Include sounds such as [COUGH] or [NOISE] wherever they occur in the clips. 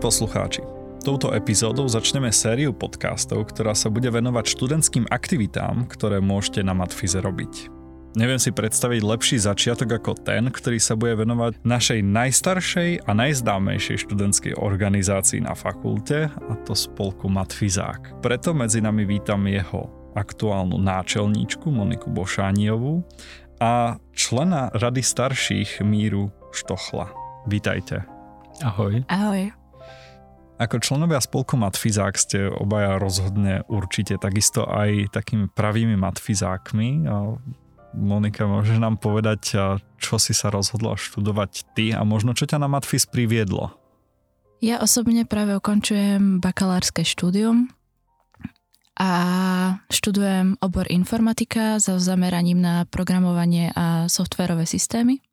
Poslucháči, touto epizódou začneme sériu podcastov, ktorá sa bude venovať študentským aktivitám, ktoré môžete na Matfize robiť. Neviem si predstaviť lepší začiatok ako ten, ktorý sa bude venovať našej najstaršej a najzdámejšej študentskej organizácii na fakulte, a to spolku Matfizák. Preto medzi nami vítam jeho aktuálnu náčelníčku Moniku Bošániovú a člena Rady starších Míru Štochla. Vítajte. Ahoj. Ahoj. Ako členovia spolku Matfizák ste obaja rozhodne určite takisto aj takými pravými matfizákmi. Monika, môžeš nám povedať, čo si sa rozhodla študovať ty a možno čo ťa na Matfiz priviedlo? Ja osobne práve ukončujem bakalárske štúdium a študujem obor informatika so zameraním na programovanie a softverové systémy.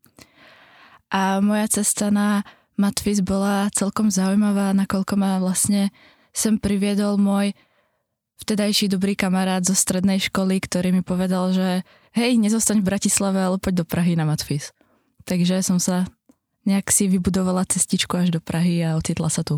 A moja cesta na Matfiz bola celkom zaujímavá, nakoľko ma vlastne sem priviedol môj vtedajší dobrý kamarát zo strednej školy, ktorý mi povedal, že hej, nezostaň v Bratislave, ale poď do Prahy na Matfiz. Takže som sa nejak si vybudovala cestičku až do Prahy a ocitla sa tu.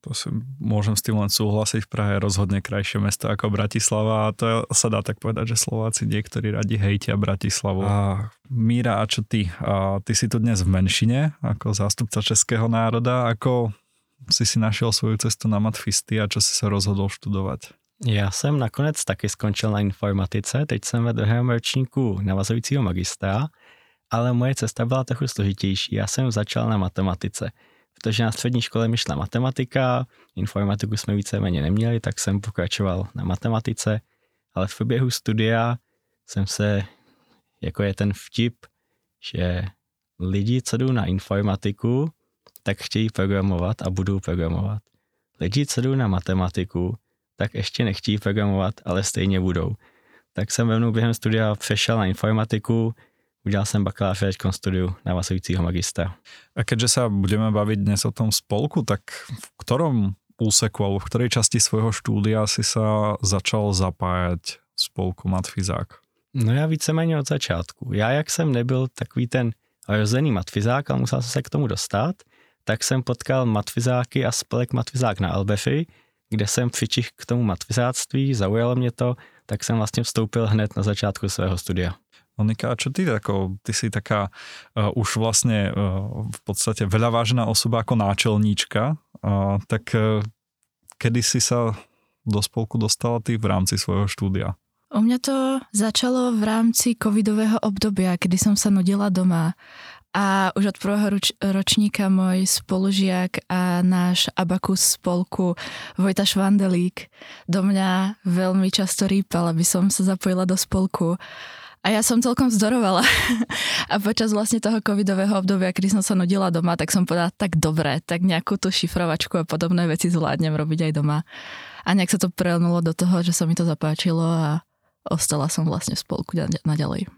To si môžem s tým len súhlasiť. V Prahe je rozhodne krajšie mesto ako Bratislava a to je, sa dá tak povedať, že Slováci niektorí radi hejtia Bratislavu. A Míra, a čo ty? A ty si tu dnes v menšine ako zástupca českého národa. Ako si si našiel svoju cestu na matfisty a čo si sa rozhodol študovať? Já jsem nakonec taky skončil na informatice, teď jsem ve druhém ročníku navazujícího magistra, ale moje cesta byla trochu složitější. Já jsem začal na matematice protože na střední škole mi šla matematika, informatiku jsme víceméně neměli, tak jsem pokračoval na matematice, ale v průběhu studia jsem se, jako je ten vtip, že lidi, co jdou na informatiku, tak chtějí programovat a budou programovat. Lidi, co jdou na matematiku, tak ještě nechtějí programovat, ale stejně budou. Tak jsem ve během studia přešel na informatiku, Udělal jsem bakaláře teď studiu navazujícího magistra. A keďže sa budeme baviť dnes o tom spolku, tak v ktorom úseku alebo v ktorej časti svojho štúdia si sa začal zapájať v spolku Matfizák? No já víceméně od začátku. Já jak jsem nebyl takový ten rozený matfizák, ale musel jsem se k tomu dostat, tak jsem potkal matfizáky a spolek Matvizák na Albefi, kde jsem přičich k tomu matfizáctví, zaujalo mě to, tak jsem vlastně vstoupil hned na začátku svého studia. Monika, čo ty, ako, ty si taká uh, už vlastne uh, v podstate veľa vážená osoba ako náčelníčka, uh, tak uh, kedy si sa do spolku dostala ty v rámci svojho štúdia? U mňa to začalo v rámci covidového obdobia, kedy som sa nudila doma a už od prvého roč, ročníka môj spolužiak a náš abakus spolku Vojta Švandelík do mňa veľmi často rýpal, aby som sa zapojila do spolku. A ja som celkom vzdorovala. [LAUGHS] a počas vlastne toho covidového obdobia, kedy som sa nudila doma, tak som povedala, tak dobre, tak nejakú tú šifrovačku a podobné veci zvládnem robiť aj doma. A nejak sa to prelnulo do toho, že sa mi to zapáčilo a ostala som vlastne v spolku naďalej.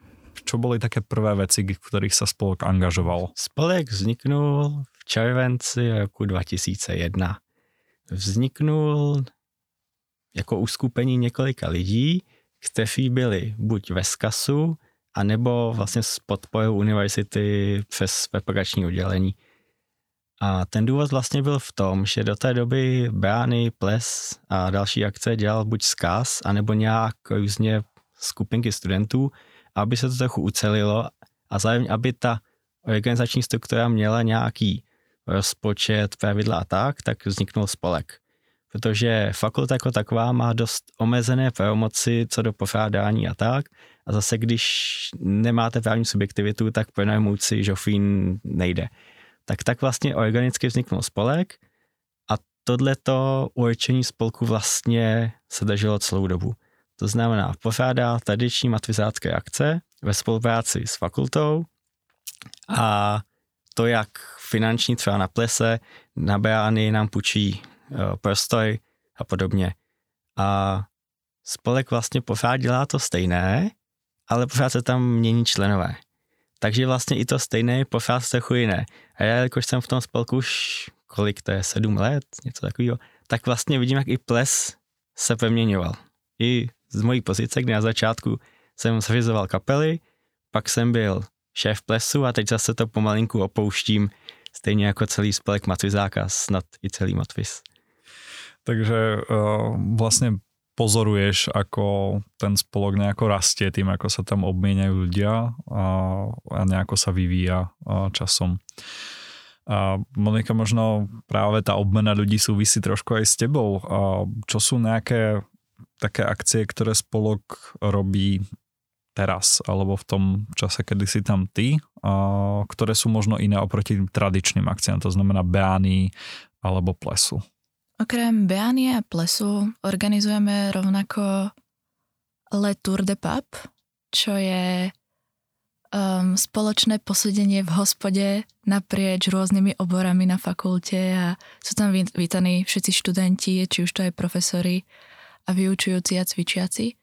Čo boli také prvé veci, v ktorých sa spolok angažoval? Spolek vzniknul v červenci roku 2001. Vzniknul jako uskupení několika lidí, kteří byli buď ve SKASu, anebo vlastně s podporou univerzity přes prepagační udělení. A ten důvod vlastně byl v tom, že do té doby brány, ples a další akce dělal buď SKAS, anebo nějak různě skupinky studentů, aby se to trochu ucelilo a zároveň, aby ta organizační struktura měla nějaký rozpočet, pravidla a tak, tak vzniknul spolek protože fakulta jako taková má dost omezené pravomoci co do pořádání a tak. A zase, když nemáte právní subjektivitu, tak pronajmouci žofín nejde. Tak tak vlastně organicky vzniknul spolek a tohleto určení spolku vlastně se drželo celou dobu. To znamená, pořádá tradiční matvizácké akce ve spolupráci s fakultou a to, jak finanční třeba na plese, na brány nám půjčí prostoj a podobně. A spolek vlastně pořád dělá to stejné, ale pořád se tam mění členové. Takže vlastně i to stejné je pořád trochu jiné. A já, jakož jsem v tom spolku už kolik to je, sedm let, něco takového, tak vlastně vidím, jak i ples se proměňoval. I z mojí pozice, kdy na začátku jsem zřizoval kapely, pak jsem byl šéf plesu a teď zase to pomalinku opouštím Stejně jako celý spolek Matvizáka, snad i celý Matvis. Takže uh, vlastne pozoruješ, ako ten spolok nejako rastie tým, ako sa tam obmieniajú ľudia a, a nejako sa vyvíja a, časom. A Monika, možno práve tá obmena ľudí súvisí trošku aj s tebou. A čo sú nejaké také akcie, ktoré spolok robí teraz alebo v tom čase, kedy si tam ty, a ktoré sú možno iné oproti tradičným akciám, to znamená beány alebo plesu. Okrem beánie a plesu organizujeme rovnako Le Tour de Pub, čo je um, spoločné posedenie v hospode naprieč rôznymi oborami na fakulte a sú tam vítaní všetci študenti, či už to aj profesori a vyučujúci a cvičiaci.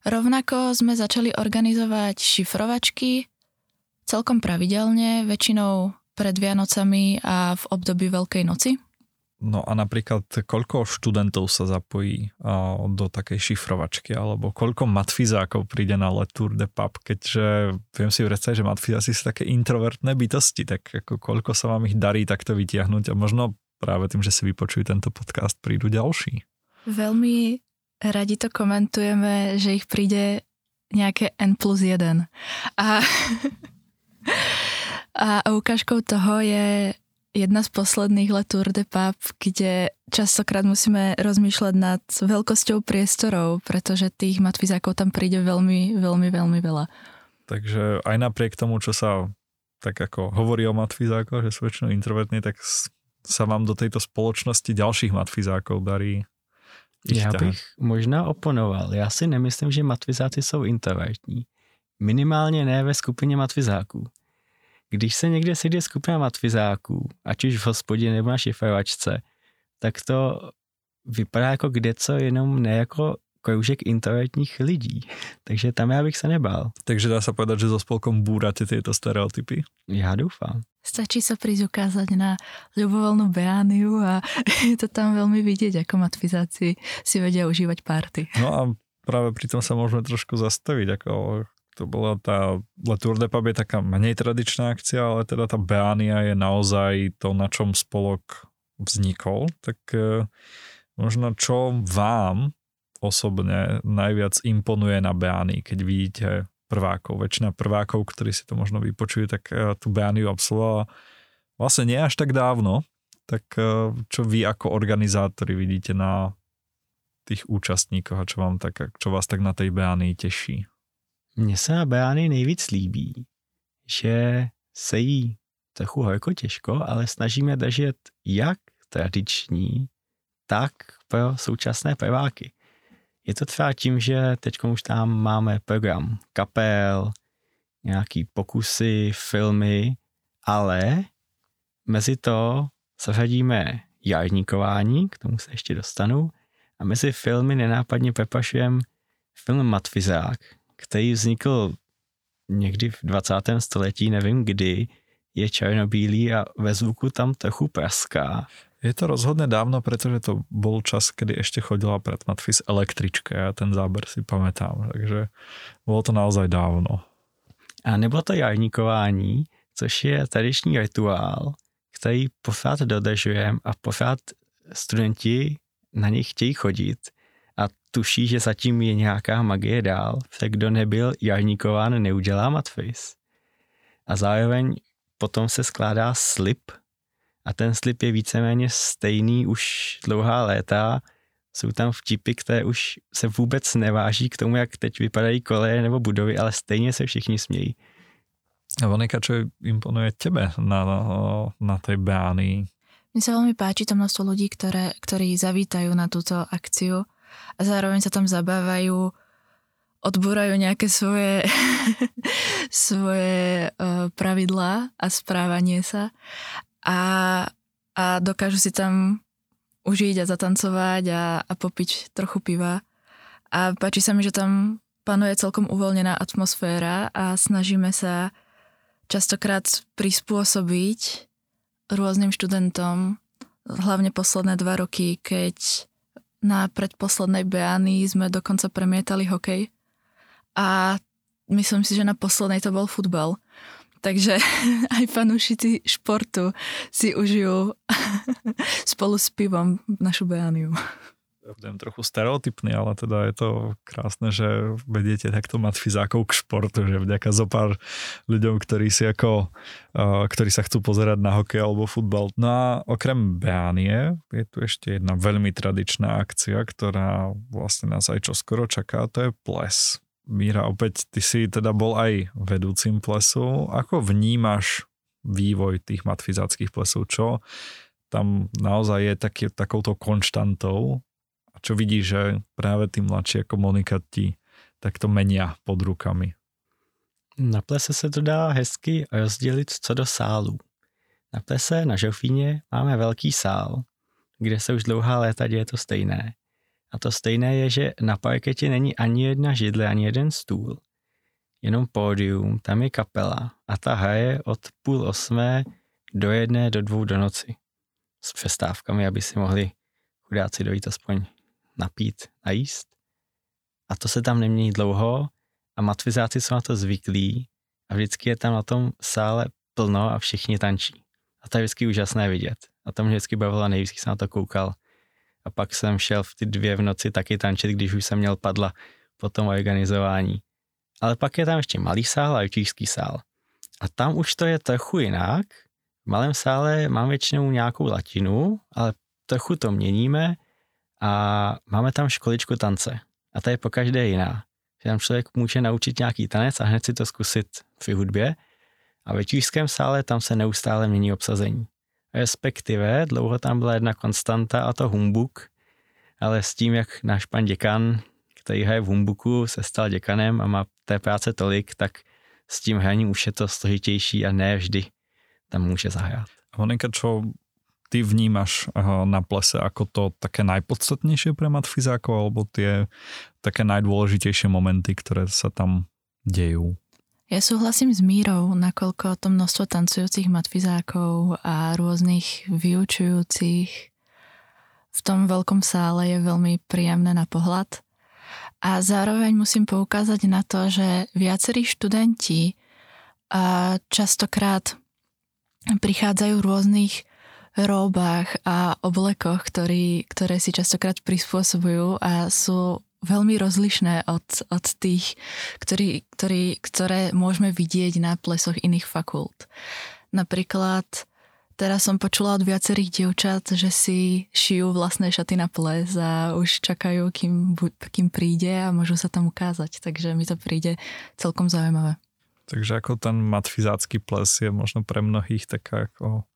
Rovnako sme začali organizovať šifrovačky celkom pravidelne, väčšinou pred Vianocami a v období Veľkej noci. No a napríklad koľko študentov sa zapojí do takej šifrovačky, alebo koľko matfizákov príde na Le Tour de Pub, keďže viem si predstaviť, že matfizáci sú také introvertné bytosti, tak ako koľko sa vám ich darí takto vytiahnuť a možno práve tým, že si vypočujú tento podcast, prídu ďalší. Veľmi radi to komentujeme, že ich príde nejaké N plus 1. [LAUGHS] A, a ukážkou toho je jedna z posledných let Tour de Pub, kde častokrát musíme rozmýšľať nad veľkosťou priestorov, pretože tých matvizákov tam príde veľmi, veľmi, veľmi veľa. Takže aj napriek tomu, čo sa tak ako hovorí o matfizákoch, že sú väčšinou introvertní, tak sa vám do tejto spoločnosti ďalších matfizákov darí Já bych možná oponoval. Já si nemyslím, že matvizáci jsou introvertní. Minimálně ne ve skupině matvizáků. Když se někde sejde skupina matvizáků, ať už v hospodě nebo na šifrovačce, tak to vypadá jako kde co, jenom ne jako kroužek introvertních lidí. [LAUGHS] Takže tam já bych se nebál. Takže dá se povedať, že so spolkom búrate tyto stereotypy? Já doufám. Stačí sa prísť ukázať na ľubovoľnú beániu a je [LAUGHS] to tam veľmi vidieť, ako matvizáci si vedia užívať párty. No a práve pri tom sa môžeme trošku zastaviť, ako to bola tá Le Tour de Pub je taká menej tradičná akcia, ale teda tá Beánia je naozaj to, na čom spolok vznikol, tak e, možno čo vám osobne najviac imponuje na Beáni, keď vidíte prvákov. Väčšina prvákov, ktorí si to možno vypočujú, tak e, tú Beániu absolvovala vlastne nie až tak dávno, tak e, čo vy ako organizátori vidíte na tých účastníkoch a čo, vám tak, čo vás tak na tej Beánii teší? Mně se na Beány nejvíc líbí, že se jí trochu horko těžko, ale snažíme držet jak tradiční, tak pro současné prváky. Je to třeba tím, že teď už tam máme program kapel, nějaký pokusy, filmy, ale mezi to zařadíme jarníkování, k tomu se ještě dostanu, a mezi filmy nenápadně prepašujeme film Matvizák, který vznikl někdy v 20. století, nevím kdy, je černobílý a ve zvuku tam trochu praská. Je to rozhodne dávno, pretože to bol čas, kedy ešte chodila pred Matfis električka. Ja ten záber si pamätám, takže bolo to naozaj dávno. A nebo to jarníkování, což je tradiční rituál, který pořád dodržujeme a pořád studenti na něj chtějí chodit tuší, že zatím je nějaká magie dál, tak kdo nebyl jarníkován, neudělá matfis. A zároveň potom se skládá slib a ten slib je víceméně stejný už dlouhá léta. Jsou tam vtipy, které už se vůbec neváží k tomu, jak teď vypadají koleje nebo budovy, ale stejně se všichni smějí. A Vonika, čo imponuje tebe na, na tej Beánii? Mne sa veľmi páči to množstvo ľudí, ktoré, ktorí zavítajú na túto akciu a zároveň sa tam zabávajú, odbúrajú nejaké svoje, [LAUGHS] svoje uh, pravidlá a správanie sa a, a dokážu si tam užiť a zatancovať a, a popiť trochu piva. A páči sa mi, že tam panuje celkom uvoľnená atmosféra a snažíme sa častokrát prispôsobiť rôznym študentom, hlavne posledné dva roky, keď na predposlednej Beány sme dokonca premietali hokej. A myslím si, že na poslednej to bol futbal. Takže [LAUGHS] aj fanúšici športu si užijú [LAUGHS] spolu s pivom našu beániu budem trochu stereotypný, ale teda je to krásne, že vediete takto mať fyzákov k športu, že vďaka zo pár ľuďom, ktorí si ako, ktorí sa chcú pozerať na hokej alebo futbal. No a okrem Beánie je tu ešte jedna veľmi tradičná akcia, ktorá vlastne nás aj čo skoro čaká, to je ples. Míra, opäť ty si teda bol aj vedúcim plesu. Ako vnímaš vývoj tých matfizáckých plesov? Čo tam naozaj je taký, takouto konštantou čo vidí, že práve tí mladší ako Monika ti takto menia pod rukami. Na plese se to dá hezky rozdělit co do sálů. Na plese na Žofíně máme velký sál, kde se už dlouhá léta děje to stejné. A to stejné je, že na parketě není ani jedna židle, ani jeden stůl. Jenom pódium, tam je kapela a ta hraje od půl osmé do jedné, do dvou do noci. S přestávkami, aby si mohli chudáci dojít aspoň napít, najíst. A to se tam nemění dlouho a matfizáci jsou na to zvyklí a vždycky je tam na tom sále plno a všichni tančí. A to je vždycky úžasné vidět. A to mě vždycky bavilo nejvíc, když jsem na to koukal. A pak jsem šel v ty dvě v noci taky tančit, když už jsem měl padla po tom organizování. Ale pak je tam ještě malý sál a učířský sál. A tam už to je trochu jinak. V malém sále mám většinou nějakou latinu, ale trochu to měníme a máme tam školičku tance. A ta je po každé jiná. Že tam člověk může naučit nějaký tanec a hned si to zkusit v hudbě. A ve čížském sále tam se neustále mění obsazení. Respektive dlouho tam byla jedna konstanta a to humbuk, ale s tím, jak náš pan děkan, který hraje v humbuku, se stal děkanem a má té práce tolik, tak s tím hraním už je to složitější a ne vždy tam může zahrát. Monika, čo ty vnímaš eh, na plese ako to také najpodstatnejšie pre matfizákov alebo tie také najdôležitejšie momenty, ktoré sa tam dejú? Ja súhlasím s Mírou, nakoľko to množstvo tancujúcich matfizákov a rôznych vyučujúcich v tom veľkom sále je veľmi príjemné na pohľad. A zároveň musím poukázať na to, že viacerí študenti častokrát prichádzajú v rôznych róbách a oblekoch, ktorý, ktoré si častokrát prispôsobujú a sú veľmi rozlišné od, od tých, ktorý, ktorý, ktoré môžeme vidieť na plesoch iných fakult. Napríklad teraz som počula od viacerých dievčat, že si šijú vlastné šaty na ples a už čakajú, kým, kým príde a môžu sa tam ukázať. Takže mi to príde celkom zaujímavé. Takže ako ten matfizácky ples je možno pre mnohých taká ako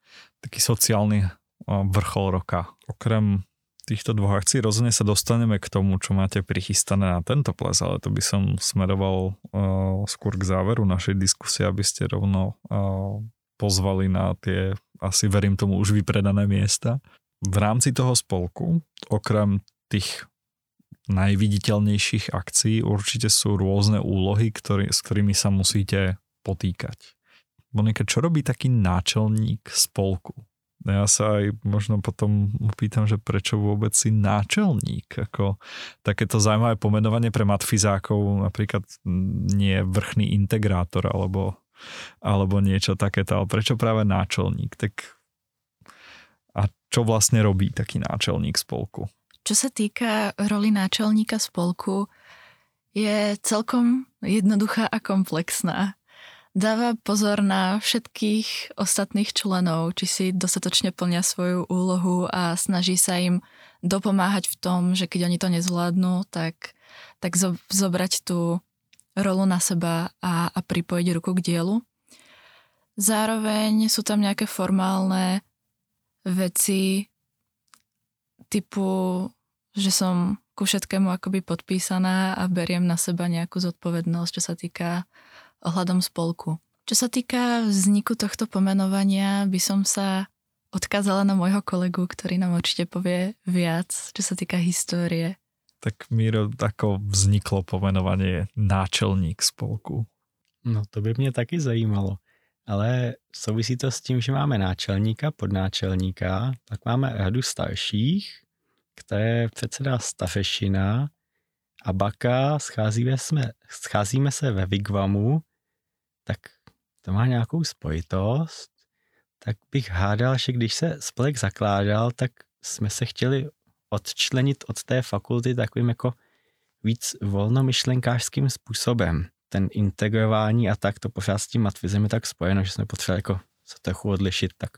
taký sociálny vrchol roka. Okrem týchto dvoch akcií rozhodne sa dostaneme k tomu, čo máte prichystané na tento ples, ale to by som smeroval uh, skôr k záveru našej diskusie, aby ste rovno uh, pozvali na tie, asi verím tomu, už vypredané miesta. V rámci toho spolku, okrem tých najviditeľnejších akcií určite sú rôzne úlohy, ktorý, s ktorými sa musíte potýkať. Monika, čo robí taký náčelník spolku? Ja sa aj možno potom pýtam, že prečo vôbec si náčelník? Ako takéto zaujímavé pomenovanie pre matfizákov, napríklad nie vrchný integrátor alebo, alebo niečo takéto, ale prečo práve náčelník? Tak a čo vlastne robí taký náčelník spolku? Čo sa týka roli náčelníka spolku, je celkom jednoduchá a komplexná dáva pozor na všetkých ostatných členov, či si dostatočne plnia svoju úlohu a snaží sa im dopomáhať v tom, že keď oni to nezvládnu, tak, tak zo, zobrať tú rolu na seba a, a pripojiť ruku k dielu. Zároveň sú tam nejaké formálne veci typu, že som ku všetkému akoby podpísaná a beriem na seba nejakú zodpovednosť, čo sa týka ohľadom spolku. Čo sa týka vzniku tohto pomenovania, by som sa odkázala na môjho kolegu, ktorý nám určite povie viac, čo sa týka histórie. Tak Míro, ako vzniklo pomenovanie náčelník spolku? No to by mě taky zajímalo. Ale souvisí to s tím, že máme náčelníka, podnáčelníka, pak máme radu starších, které předsedá Stafešina a Baka, scházíme, jsme, scházíme se ve Vigvamu, tak to má nějakou spojitost, tak bych hádal, že když se spolek zakládal, tak jsme se chtěli odčlenit od té fakulty takovým jako víc volnomyšlenkářským způsobem. Ten integrování a tak to pořád s tím matvizem je tak spojeno, že jsme potřebovali jako se trochu odlišit, tak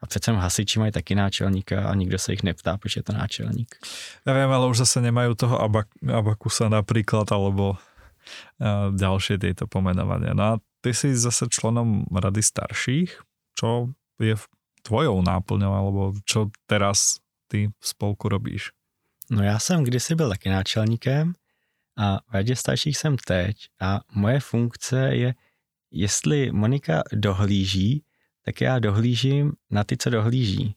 a přece hasiči mají taky náčelníka a nikdo se jich neptá, proč je to náčelník. Ja viem, ale už zase nemajú toho abak- abakusa napríklad, alebo uh, ďalšie tieto pomenovania. No a ty si zase členom rady starších, čo je tvojou náplňou, alebo čo teraz ty v spolku robíš? No já jsem kdysi byl taky náčelníkem a v radě starších jsem teď a moje funkce je, jestli Monika dohlíží, tak já dohlížím na ty, co dohlíží.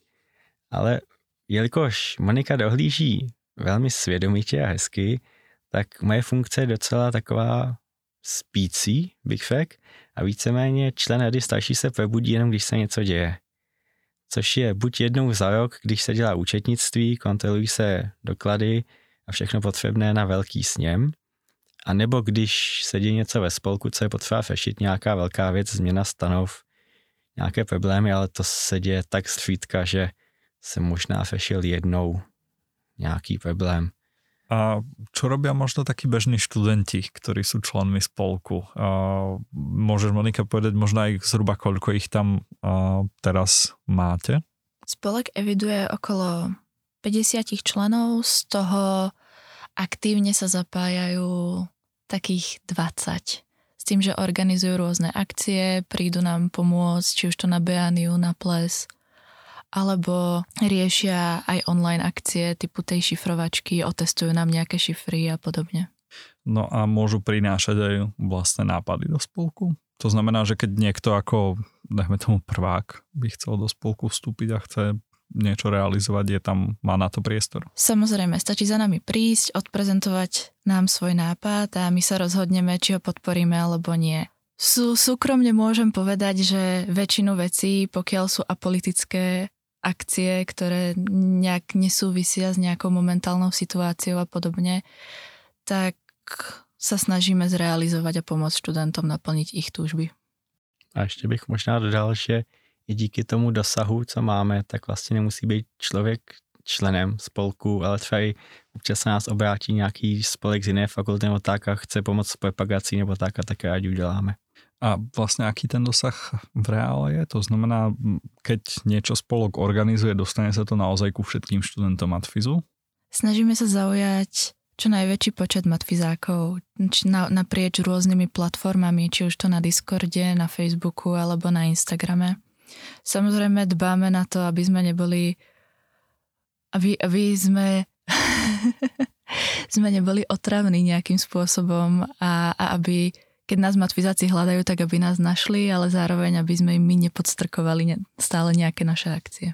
Ale jelikož Monika dohlíží velmi svědomitě a hezky, tak moje funkce je docela taková spící, bych řekl, a víceméně člen rady starší se probudí jenom, když se něco děje. Což je buď jednou za rok, když se dělá účetnictví, kontrolují se doklady a všechno potřebné na velký sněm, a nebo když se děje něco ve spolku, co je potřeba řešit, nějaká velká věc, změna stanov, nějaké problémy, ale to se děje tak střídka, že se možná řešil jednou nějaký problém. A čo robia možno takí bežní študenti, ktorí sú členmi spolku? A môžeš Monika povedať možno aj zhruba koľko ich tam teraz máte? Spolek eviduje okolo 50 členov, z toho aktívne sa zapájajú takých 20 s tým, že organizujú rôzne akcie, prídu nám pomôcť, či už to na Beaniu, na ples, alebo riešia aj online akcie typu tej šifrovačky, otestujú nám nejaké šifry a podobne. No a môžu prinášať aj vlastné nápady do spolku? To znamená, že keď niekto ako, dajme tomu prvák, by chcel do spolku vstúpiť a chce niečo realizovať, je tam, má na to priestor? Samozrejme, stačí za nami prísť, odprezentovať nám svoj nápad a my sa rozhodneme, či ho podporíme alebo nie. Sú, súkromne môžem povedať, že väčšinu vecí, pokiaľ sú apolitické akcie, ktoré nejak nesúvisia s nejakou momentálnou situáciou a podobne, tak sa snažíme zrealizovať a pomôcť študentom naplniť ich túžby. A ještě bych možná dodal, že i díky tomu dosahu, co máme, tak vlastně nemusí být člověk členem spolku, ale třeba i občas se nás obrátí nějaký spolek z jiné fakulty nebo tak a chce pomoct s propagací nebo tak a také rádi uděláme. A vlastne aký ten dosah v reále je? To znamená, keď niečo spolok organizuje, dostane sa to naozaj ku všetkým študentom matfizu? Snažíme sa zaujať čo najväčší počet matfizákov na, naprieč rôznymi platformami, či už to na Discorde, na Facebooku alebo na Instagrame. Samozrejme dbáme na to, aby sme neboli aby, aby sme [LAUGHS] sme neboli otravní nejakým spôsobom a, a aby keď nás matfizáci hľadajú, tak aby nás našli, ale zároveň, aby sme im my nepodstrkovali stále nejaké naše akcie.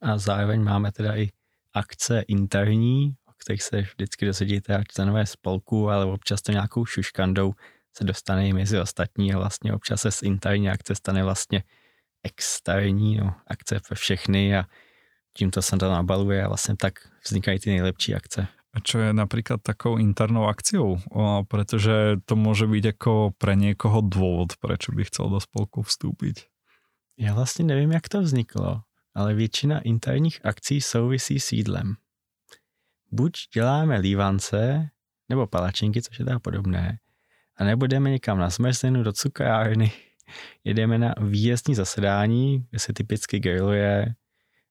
A zároveň máme teda i akce interní, o kterých se vždycky dozvědíte členové spolku, ale občas to nějakou šuškandou se dostane i mezi ostatní a vlastně občas se z interní akce stane vlastně externí no, akce pro všechny a tímto sa to nabaluje a vlastne tak vznikajú tie nejlepší akce. Čo je napríklad takou internou akciou? Pretože to môže byť ako pre niekoho dôvod, prečo by chcel do spolku vstúpiť. Já vlastně nevím, jak to vzniklo, ale většina interních akcí souvisí s jídlem. Buď děláme lívance, nebo palačinky, což je teda podobné, a nebudeme někam na zmrzlinu do cukrárny, jedeme na výjezdní zasedání, kde se typicky grilluje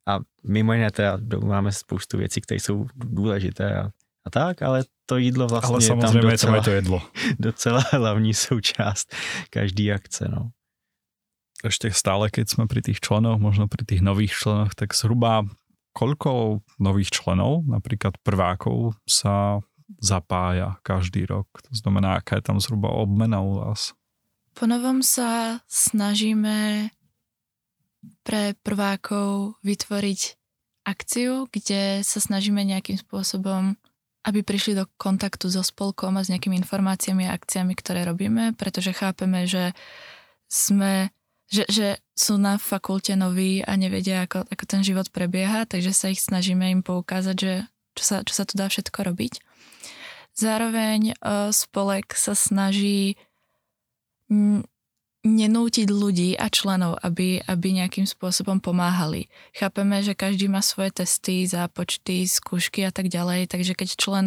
a mimo jiné teda máme spoustu věcí, které jsou důležité a, a tak, ale to jídlo vlastně ale samozřejmě je tam docela, je to jedlo. [LAUGHS] docela hlavní součást každý akce. No. Ešte stále, keď sme pri tých členoch, možno pri tých nových členoch, tak zhruba koľko nových členov, napríklad prvákov, sa zapája každý rok? To znamená, aká je tam zhruba obmena u vás? Po novom sa snažíme pre prvákov vytvoriť akciu, kde sa snažíme nejakým spôsobom, aby prišli do kontaktu so spolkom a s nejakými informáciami a akciami, ktoré robíme, pretože chápeme, že sme že, že sú na fakulte noví a nevedia, ako, ako ten život prebieha, takže sa ich snažíme im poukázať, že čo sa, čo sa tu dá všetko robiť. Zároveň uh, spolek sa snaží nenútiť ľudí a členov, aby, aby nejakým spôsobom pomáhali. Chápeme, že každý má svoje testy, zápočty, skúšky a tak ďalej, takže keď člen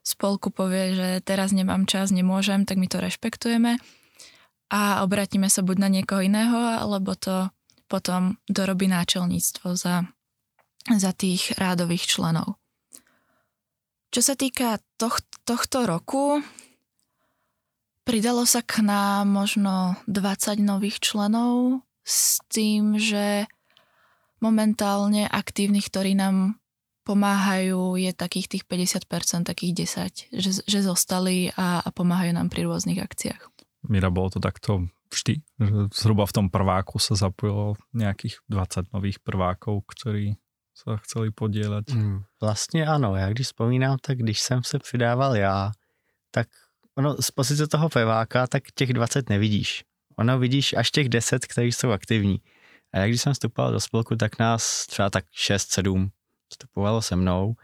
spolku povie, že teraz nemám čas, nemôžem, tak my to rešpektujeme a obratíme sa buď na niekoho iného, alebo to potom dorobí náčelníctvo za, za tých rádových členov. Čo sa týka toh, tohto roku, Pridalo sa k nám možno 20 nových členov s tým, že momentálne aktívnych, ktorí nám pomáhajú, je takých tých 50%, takých 10, že, že zostali a, a pomáhajú nám pri rôznych akciách. Mira, bolo to takto vždy? Že zhruba v tom prváku sa zapojilo nejakých 20 nových prvákov, ktorí sa chceli podielať? Mm, vlastně ano, já když vzpomínám, tak když jsem se přidával já, tak ono z pozice toho peváka, tak těch 20 nevidíš. Ono vidíš až těch 10, kteří jsou aktivní. A jak když jsem vstupoval do spolku, tak nás třeba tak 6-7 vstupovalo se mnou,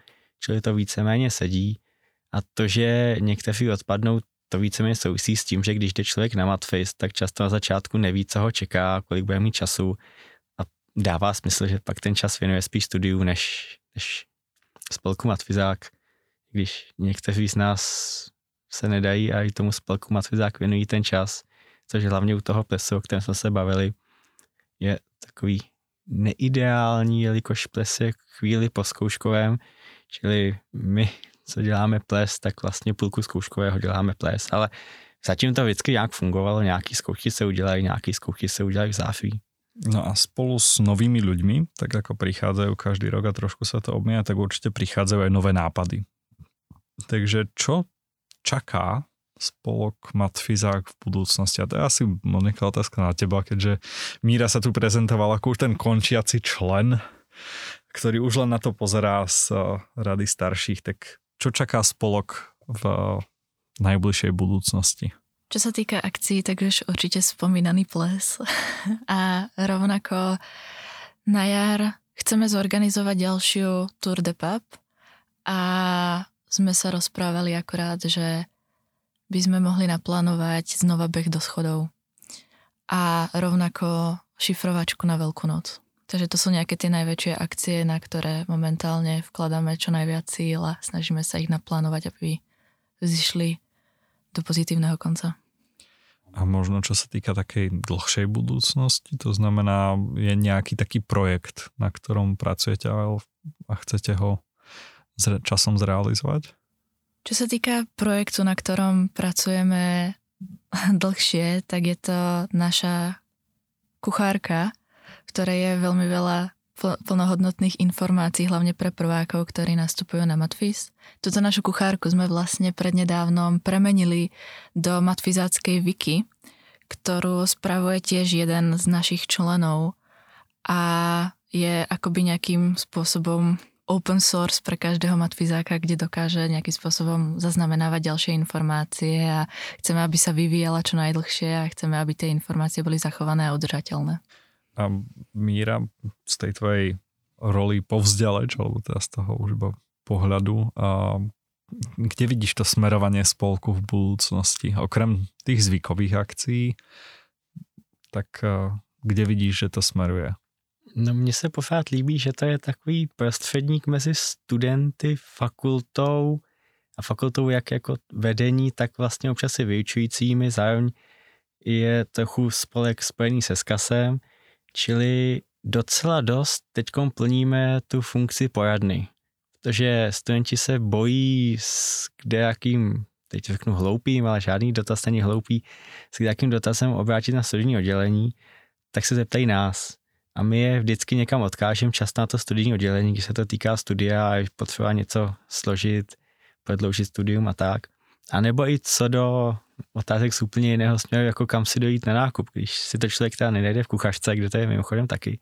čili to víceméně sedí. A to, že někteří odpadnou, to víceméně souvisí s tím, že když jde člověk na matfis, tak často na začátku neví, co ho čeká, kolik bude mít času a dává smysl, že pak ten čas věnuje spíš studiu než, než spolku matfizák. Když někteří z nás se nedají a i tomu spolku Matvizák věnují ten čas, což hlavně u toho plesu, o kterém jsme se bavili, je takový neideální, jelikož ples je chvíli po zkouškovém, čili my, co děláme ples, tak vlastně půlku zkouškového děláme ples, ale zatím to vždycky nějak fungovalo, nějaký zkoušky se udělají, nějaký zkoušky se udělají v záfí. No a spolu s novými ľuďmi, tak ako prichádzajú každý rok a trošku sa to obmienia, tak určite prichádzajú aj nové nápady. Takže čo čaká spolok Matfizák v budúcnosti? A to je asi, Monika, otázka na teba, keďže Míra sa tu prezentovala ako už ten končiaci člen, ktorý už len na to pozerá z eh, rady starších, tak čo čaká spolok v najbližšej budúcnosti? Čo sa týka akcií, tak už určite spomínaný ples. [LAUGHS] A rovnako na jar chceme zorganizovať ďalšiu Tour de Pub a sme sa rozprávali akorát, že by sme mohli naplánovať znova beh do schodov a rovnako šifrovačku na Veľkú noc. Takže to sú nejaké tie najväčšie akcie, na ktoré momentálne vkladáme čo najviac síl a snažíme sa ich naplánovať, aby zišli do pozitívneho konca. A možno čo sa týka takej dlhšej budúcnosti, to znamená, je nejaký taký projekt, na ktorom pracujete a chcete ho časom zrealizovať? Čo sa týka projektu, na ktorom pracujeme [LAUGHS] dlhšie, tak je to naša kuchárka, v ktorej je veľmi veľa plnohodnotných informácií, hlavne pre prvákov, ktorí nastupujú na Matfiz. Tuto našu kuchárku sme vlastne prednedávnom premenili do matfizáckej wiki, ktorú spravuje tiež jeden z našich členov a je akoby nejakým spôsobom open source pre každého matfizáka, kde dokáže nejakým spôsobom zaznamenávať ďalšie informácie a chceme, aby sa vyvíjala čo najdlhšie a chceme, aby tie informácie boli zachované a udržateľné. A Míra, z tej tvojej roli povzdialeč, alebo teda z toho už iba pohľadu, a kde vidíš to smerovanie spolku v budúcnosti? Okrem tých zvykových akcií, tak kde vidíš, že to smeruje? No mně se pořád líbí, že to je takový prostředník mezi studenty, fakultou a fakultou jak jako vedení, tak vlastně občas i vyučujícími, zároveň je trochu spolek spojený se skasem, čili docela dost teď plníme tu funkci poradny, protože studenti se bojí s kdejakým, teď řeknu hloupým, ale žádný dotaz není hloupý, s kdejakým dotazem obrátit na studijní oddělení, tak se zeptají nás a my je vždycky někam odkážeme, často na to studijní oddělení, když se to týká studia a je potřeba něco složit, prodloužit studium a tak. A nebo i co do otázek z úplně jiného směru, jako kam si dojít na nákup, když si to člověk teda nejde v kuchařce, kde to je mimochodem taky,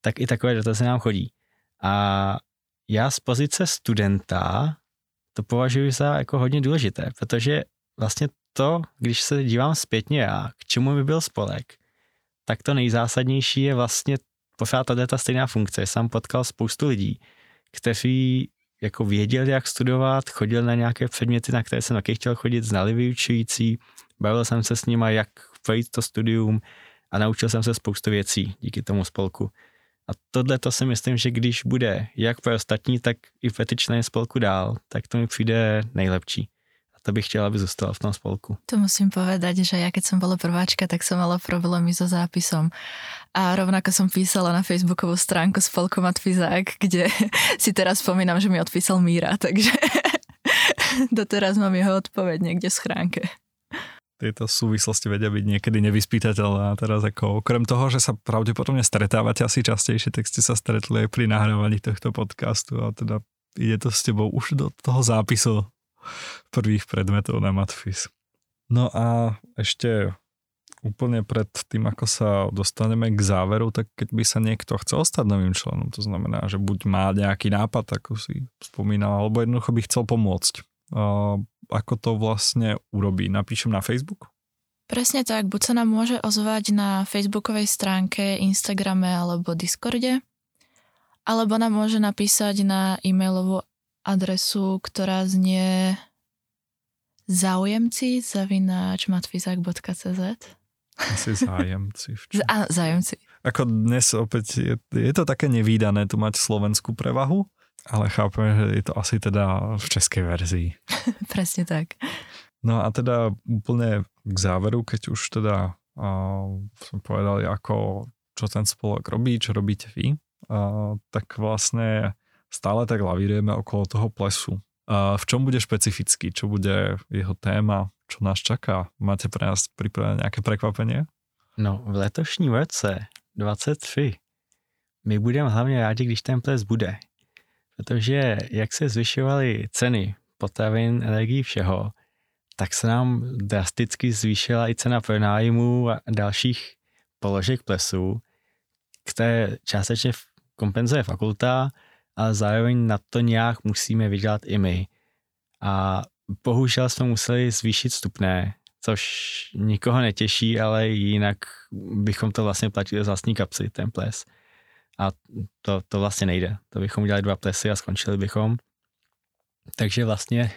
tak i takové dotazy nám chodí. A já z pozice studenta to považuji za jako hodně důležité, protože vlastně to, když se dívám zpětně a k čemu by byl spolek, tak to nejzásadnější je vlastně pořád tady ta stejná funkce. Jsem potkal spoustu lidí, kteří jako věděli, jak studovat, chodil na nějaké předměty, na které jsem taky chtěl chodit, znali vyučující, bavil jsem se s nimi jak projít to studium a naučil jsem se spoustu věcí díky tomu spolku. A tohle to si myslím, že když bude jak pro ostatní, tak i členy spolku dál, tak to mi přijde nejlepší. To bych chtěla, aby zůstala v tom spolku. To musím povedať, že ja keď som bola prváčka, tak som mala problémy so zápisom. A rovnako som písala na facebookovú stránku spolku Matfizák, kde [LAUGHS] si teraz spomínam, že mi odpísal Míra, takže [LAUGHS] doteraz mám jeho odpoveď niekde v schránke tieto súvislosti vedia byť niekedy nevyspytateľné. A teraz ako okrem toho, že sa pravdepodobne stretávate asi častejšie, tak ste sa stretli aj pri nahrávaní tohto podcastu a teda ide to s tebou už do toho zápisu prvých predmetov na Matfis. No a ešte úplne pred tým, ako sa dostaneme k záveru, tak keď by sa niekto chcel stať novým členom, to znamená, že buď má nejaký nápad, ako si spomínal, alebo jednoducho by chcel pomôcť ako to vlastne urobí? Napíšem na Facebook? Presne tak, buď sa nám môže ozvať na facebookovej stránke, Instagrame alebo Discorde, alebo nám môže napísať na e-mailovú adresu, ktorá znie záujemci zavináč matfizak.cz Asi zájemci. Áno, [LAUGHS] zájemci. Ako dnes opäť je, je to také nevýdané tu mať slovenskú prevahu, ale chápeme, že je to asi teda v českej verzii. [LAUGHS] Presne tak. No a teda úplne k záveru, keď už teda uh, som povedali, ako, čo ten spolok robí, čo robíte vy, uh, tak vlastne stále tak lavírujeme okolo toho plesu. V čom bude špecifický? Čo bude jeho téma? Čo nás čaká? Máte pre nás pripravené nejaké prekvapenie? No, v letošním roce 23 my budeme hlavně rádi, když ten ples bude protože jak se zvyšovaly ceny potravin, energií, všeho, tak se nám drasticky zvýšila i cena pronájmu a dalších položek plesů, které částečně kompenzuje fakulta, ale zároveň na to nějak musíme vydělat i my. A bohužel jsme museli zvýšit stupné, což nikoho netěší, ale jinak bychom to vlastně platili z vlastní kapsy, ten ples a to, to vlastně nejde. To bychom udělali dva plesy a skončili bychom. Takže vlastně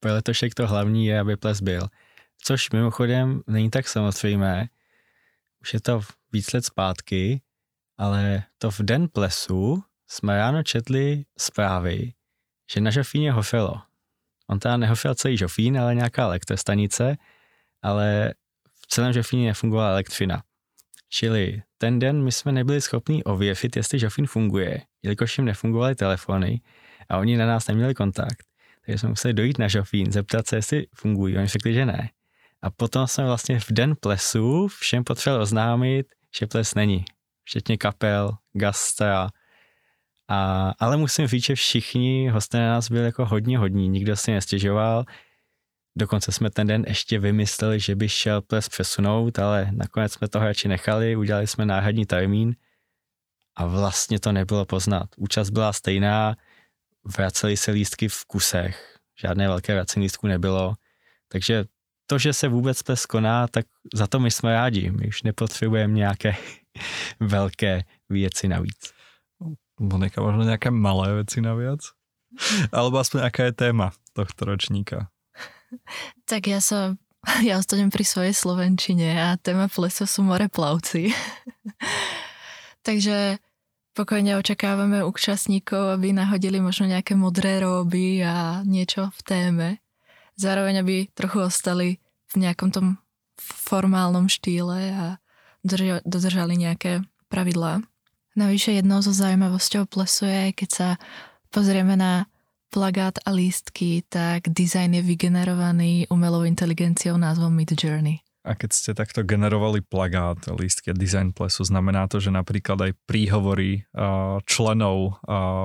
pro letošek to hlavní je, aby ples byl. Což mimochodem není tak samozřejmé, už je to víc let zpátky, ale to v den plesu jsme ráno četli zprávy, že na Žofíně hofilo. On teda nehofil celý Žofín, ale nějaká elektrostanice, ale v celém Žofíně nefungovala elektřina. Čili ten den my jsme nebyli schopni ověřit, jestli Žofín funguje, jelikož jim nefungovaly telefony a oni na nás neměli kontakt. Takže jsme museli dojít na Žofín, zeptat se, jestli fungují. Oni řekli, že ne. A potom jsme vlastně v den plesu všem potřebovali oznámit, že ples není. Včetně kapel, gastra. A, ale musím říct, že všichni hosté na nás byli jako hodně hodní, nikdo si nestěžoval. Dokonce jsme ten den ještě vymysleli, že by šel ples přesunout, ale nakonec jsme to radši nechali, udělali jsme náhradní termín a vlastně to nebylo poznat. Účast byla stejná, vraceli se lístky v kusech, žádné velké vracení lístků nebylo, takže to, že se vůbec ples koná, tak za to my jsme rádi. My už nepotřebujeme nějaké [LAUGHS] velké věci navíc. Monika, možno nějaké malé věci navíc? Alebo aspoň jaká je téma tohto ročníka? [LAUGHS] Tak ja sa, [LAUGHS] ja ostanem pri svojej Slovenčine a téma plesu sú moreplavci. [LAUGHS] Takže pokojne očakávame účastníkov, aby nahodili možno nejaké modré róby a niečo v téme. Zároveň, aby trochu ostali v nejakom tom formálnom štýle a dodržali nejaké pravidlá. Navyše jednou zo zaujímavosťou plesu je, keď sa pozrieme na plagát a lístky, tak dizajn je vygenerovaný umelou inteligenciou názvom Mid Journey. A keď ste takto generovali plagát, lístky a design plesu, znamená to, že napríklad aj príhovory členov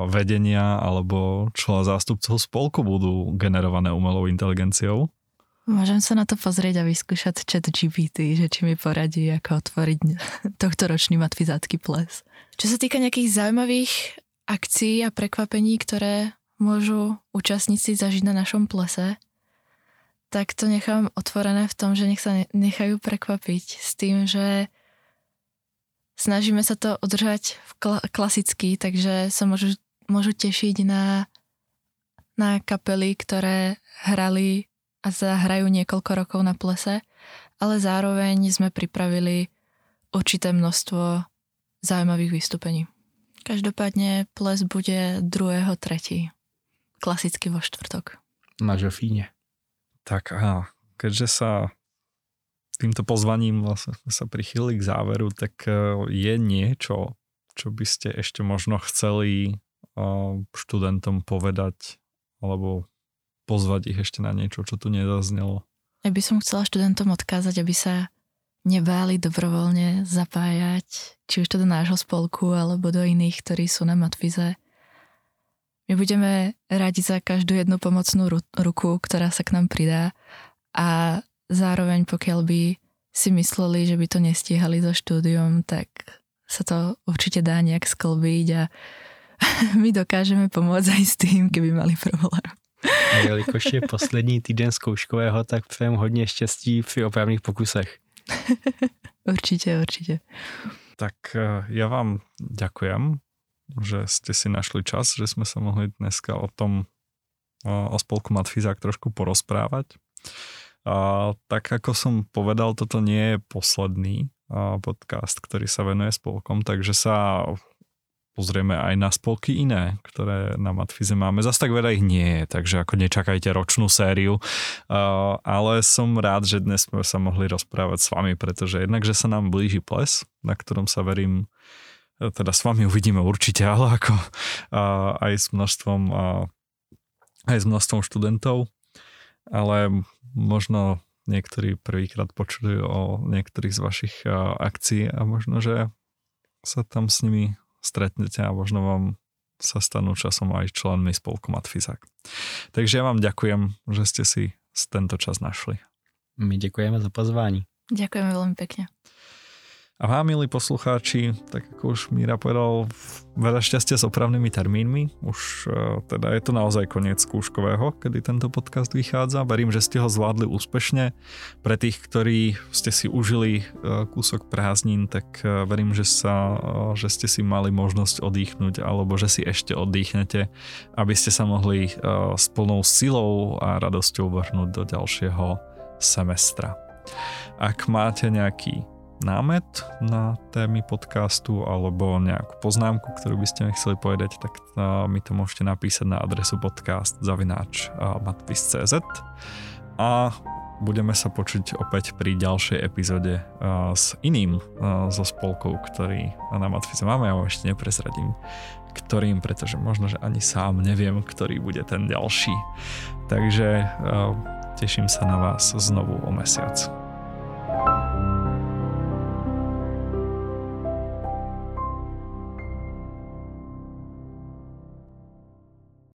vedenia alebo členov zástupcov spolku budú generované umelou inteligenciou? Môžem sa na to pozrieť a vyskúšať chat GPT, že či mi poradí, ako otvoriť [LAUGHS] tohto ročný matfizácky ples. Čo sa týka nejakých zaujímavých akcií a prekvapení, ktoré môžu účastníci zažiť na našom plese, tak to nechám otvorené v tom, že nech sa nechajú prekvapiť s tým, že snažíme sa to udržať v kl- klasicky, takže sa môžu, môžu tešiť na, na kapely, ktoré hrali a zahrajú niekoľko rokov na plese ale zároveň sme pripravili určité množstvo zaujímavých vystúpení. Každopádne ples bude 2.3. Klasicky vo štvrtok. Na Žofíne. Tak a keďže sa týmto pozvaním vlastne sme sa prichýlili k záveru, tak e, je niečo, čo by ste ešte možno chceli e, študentom povedať alebo pozvať ich ešte na niečo, čo tu nezaznelo? Ja by som chcela študentom odkázať, aby sa nebáli dobrovoľne zapájať, či už to do nášho spolku, alebo do iných, ktorí sú na matvize. My budeme radi za každú jednu pomocnú ruku, ktorá sa k nám pridá a zároveň pokiaľ by si mysleli, že by to nestíhali so štúdium, tak sa to určite dá nejak sklbiť a [LAUGHS] my dokážeme pomôcť aj s tým, keby mali problém. A jelikož je poslední týden zkouškového, tak přejem hodně štěstí při opravných pokusech. [LAUGHS] určite, určite. Tak e, ja vám ďakujem, že ste si našli čas, že sme sa mohli dneska o tom, o spolku Matfizák trošku porozprávať. A, tak ako som povedal, toto nie je posledný a, podcast, ktorý sa venuje spolkom, takže sa pozrieme aj na spolky iné, ktoré na Matfize máme. Zas tak veľa ich nie je, takže ako nečakajte ročnú sériu. Uh, ale som rád, že dnes sme sa mohli rozprávať s vami, pretože jednak, že sa nám blíži ples, na ktorom sa verím, e, teda s vami uvidíme určite, ale ako uh, aj s množstvom uh, aj s množstvom študentov, ale možno niektorí prvýkrát počuli o niektorých z vašich akcií a možno, že sa tam s nimi stretnete a možno vám sa stanú časom aj členmi spolku Matfizák. Takže ja vám ďakujem, že ste si tento čas našli. My ďakujeme za pozvání. Ďakujeme veľmi pekne. A vám, milí poslucháči, tak ako už Míra povedal, veľa šťastia s opravnými termínmi. Už e, teda je to naozaj koniec skúškového, kedy tento podcast vychádza. Verím, že ste ho zvládli úspešne. Pre tých, ktorí ste si užili e, kúsok prázdnin, tak e, verím, že, sa, že ste si mali možnosť oddychnúť alebo že si ešte oddychnete, aby ste sa mohli s plnou silou a radosťou vrhnúť do ďalšieho semestra. Ak máte nejaký námet na témy podcastu alebo nejakú poznámku, ktorú by ste mi chceli povedať, tak mi to môžete napísať na adresu podcast zavináč matvis.cz a budeme sa počuť opäť pri ďalšej epizóde s iným zo spolkov, ktorý na Matfize máme, ja ešte nepresradím ktorým, pretože možno, že ani sám neviem, ktorý bude ten ďalší. Takže teším sa na vás znovu o mesiac.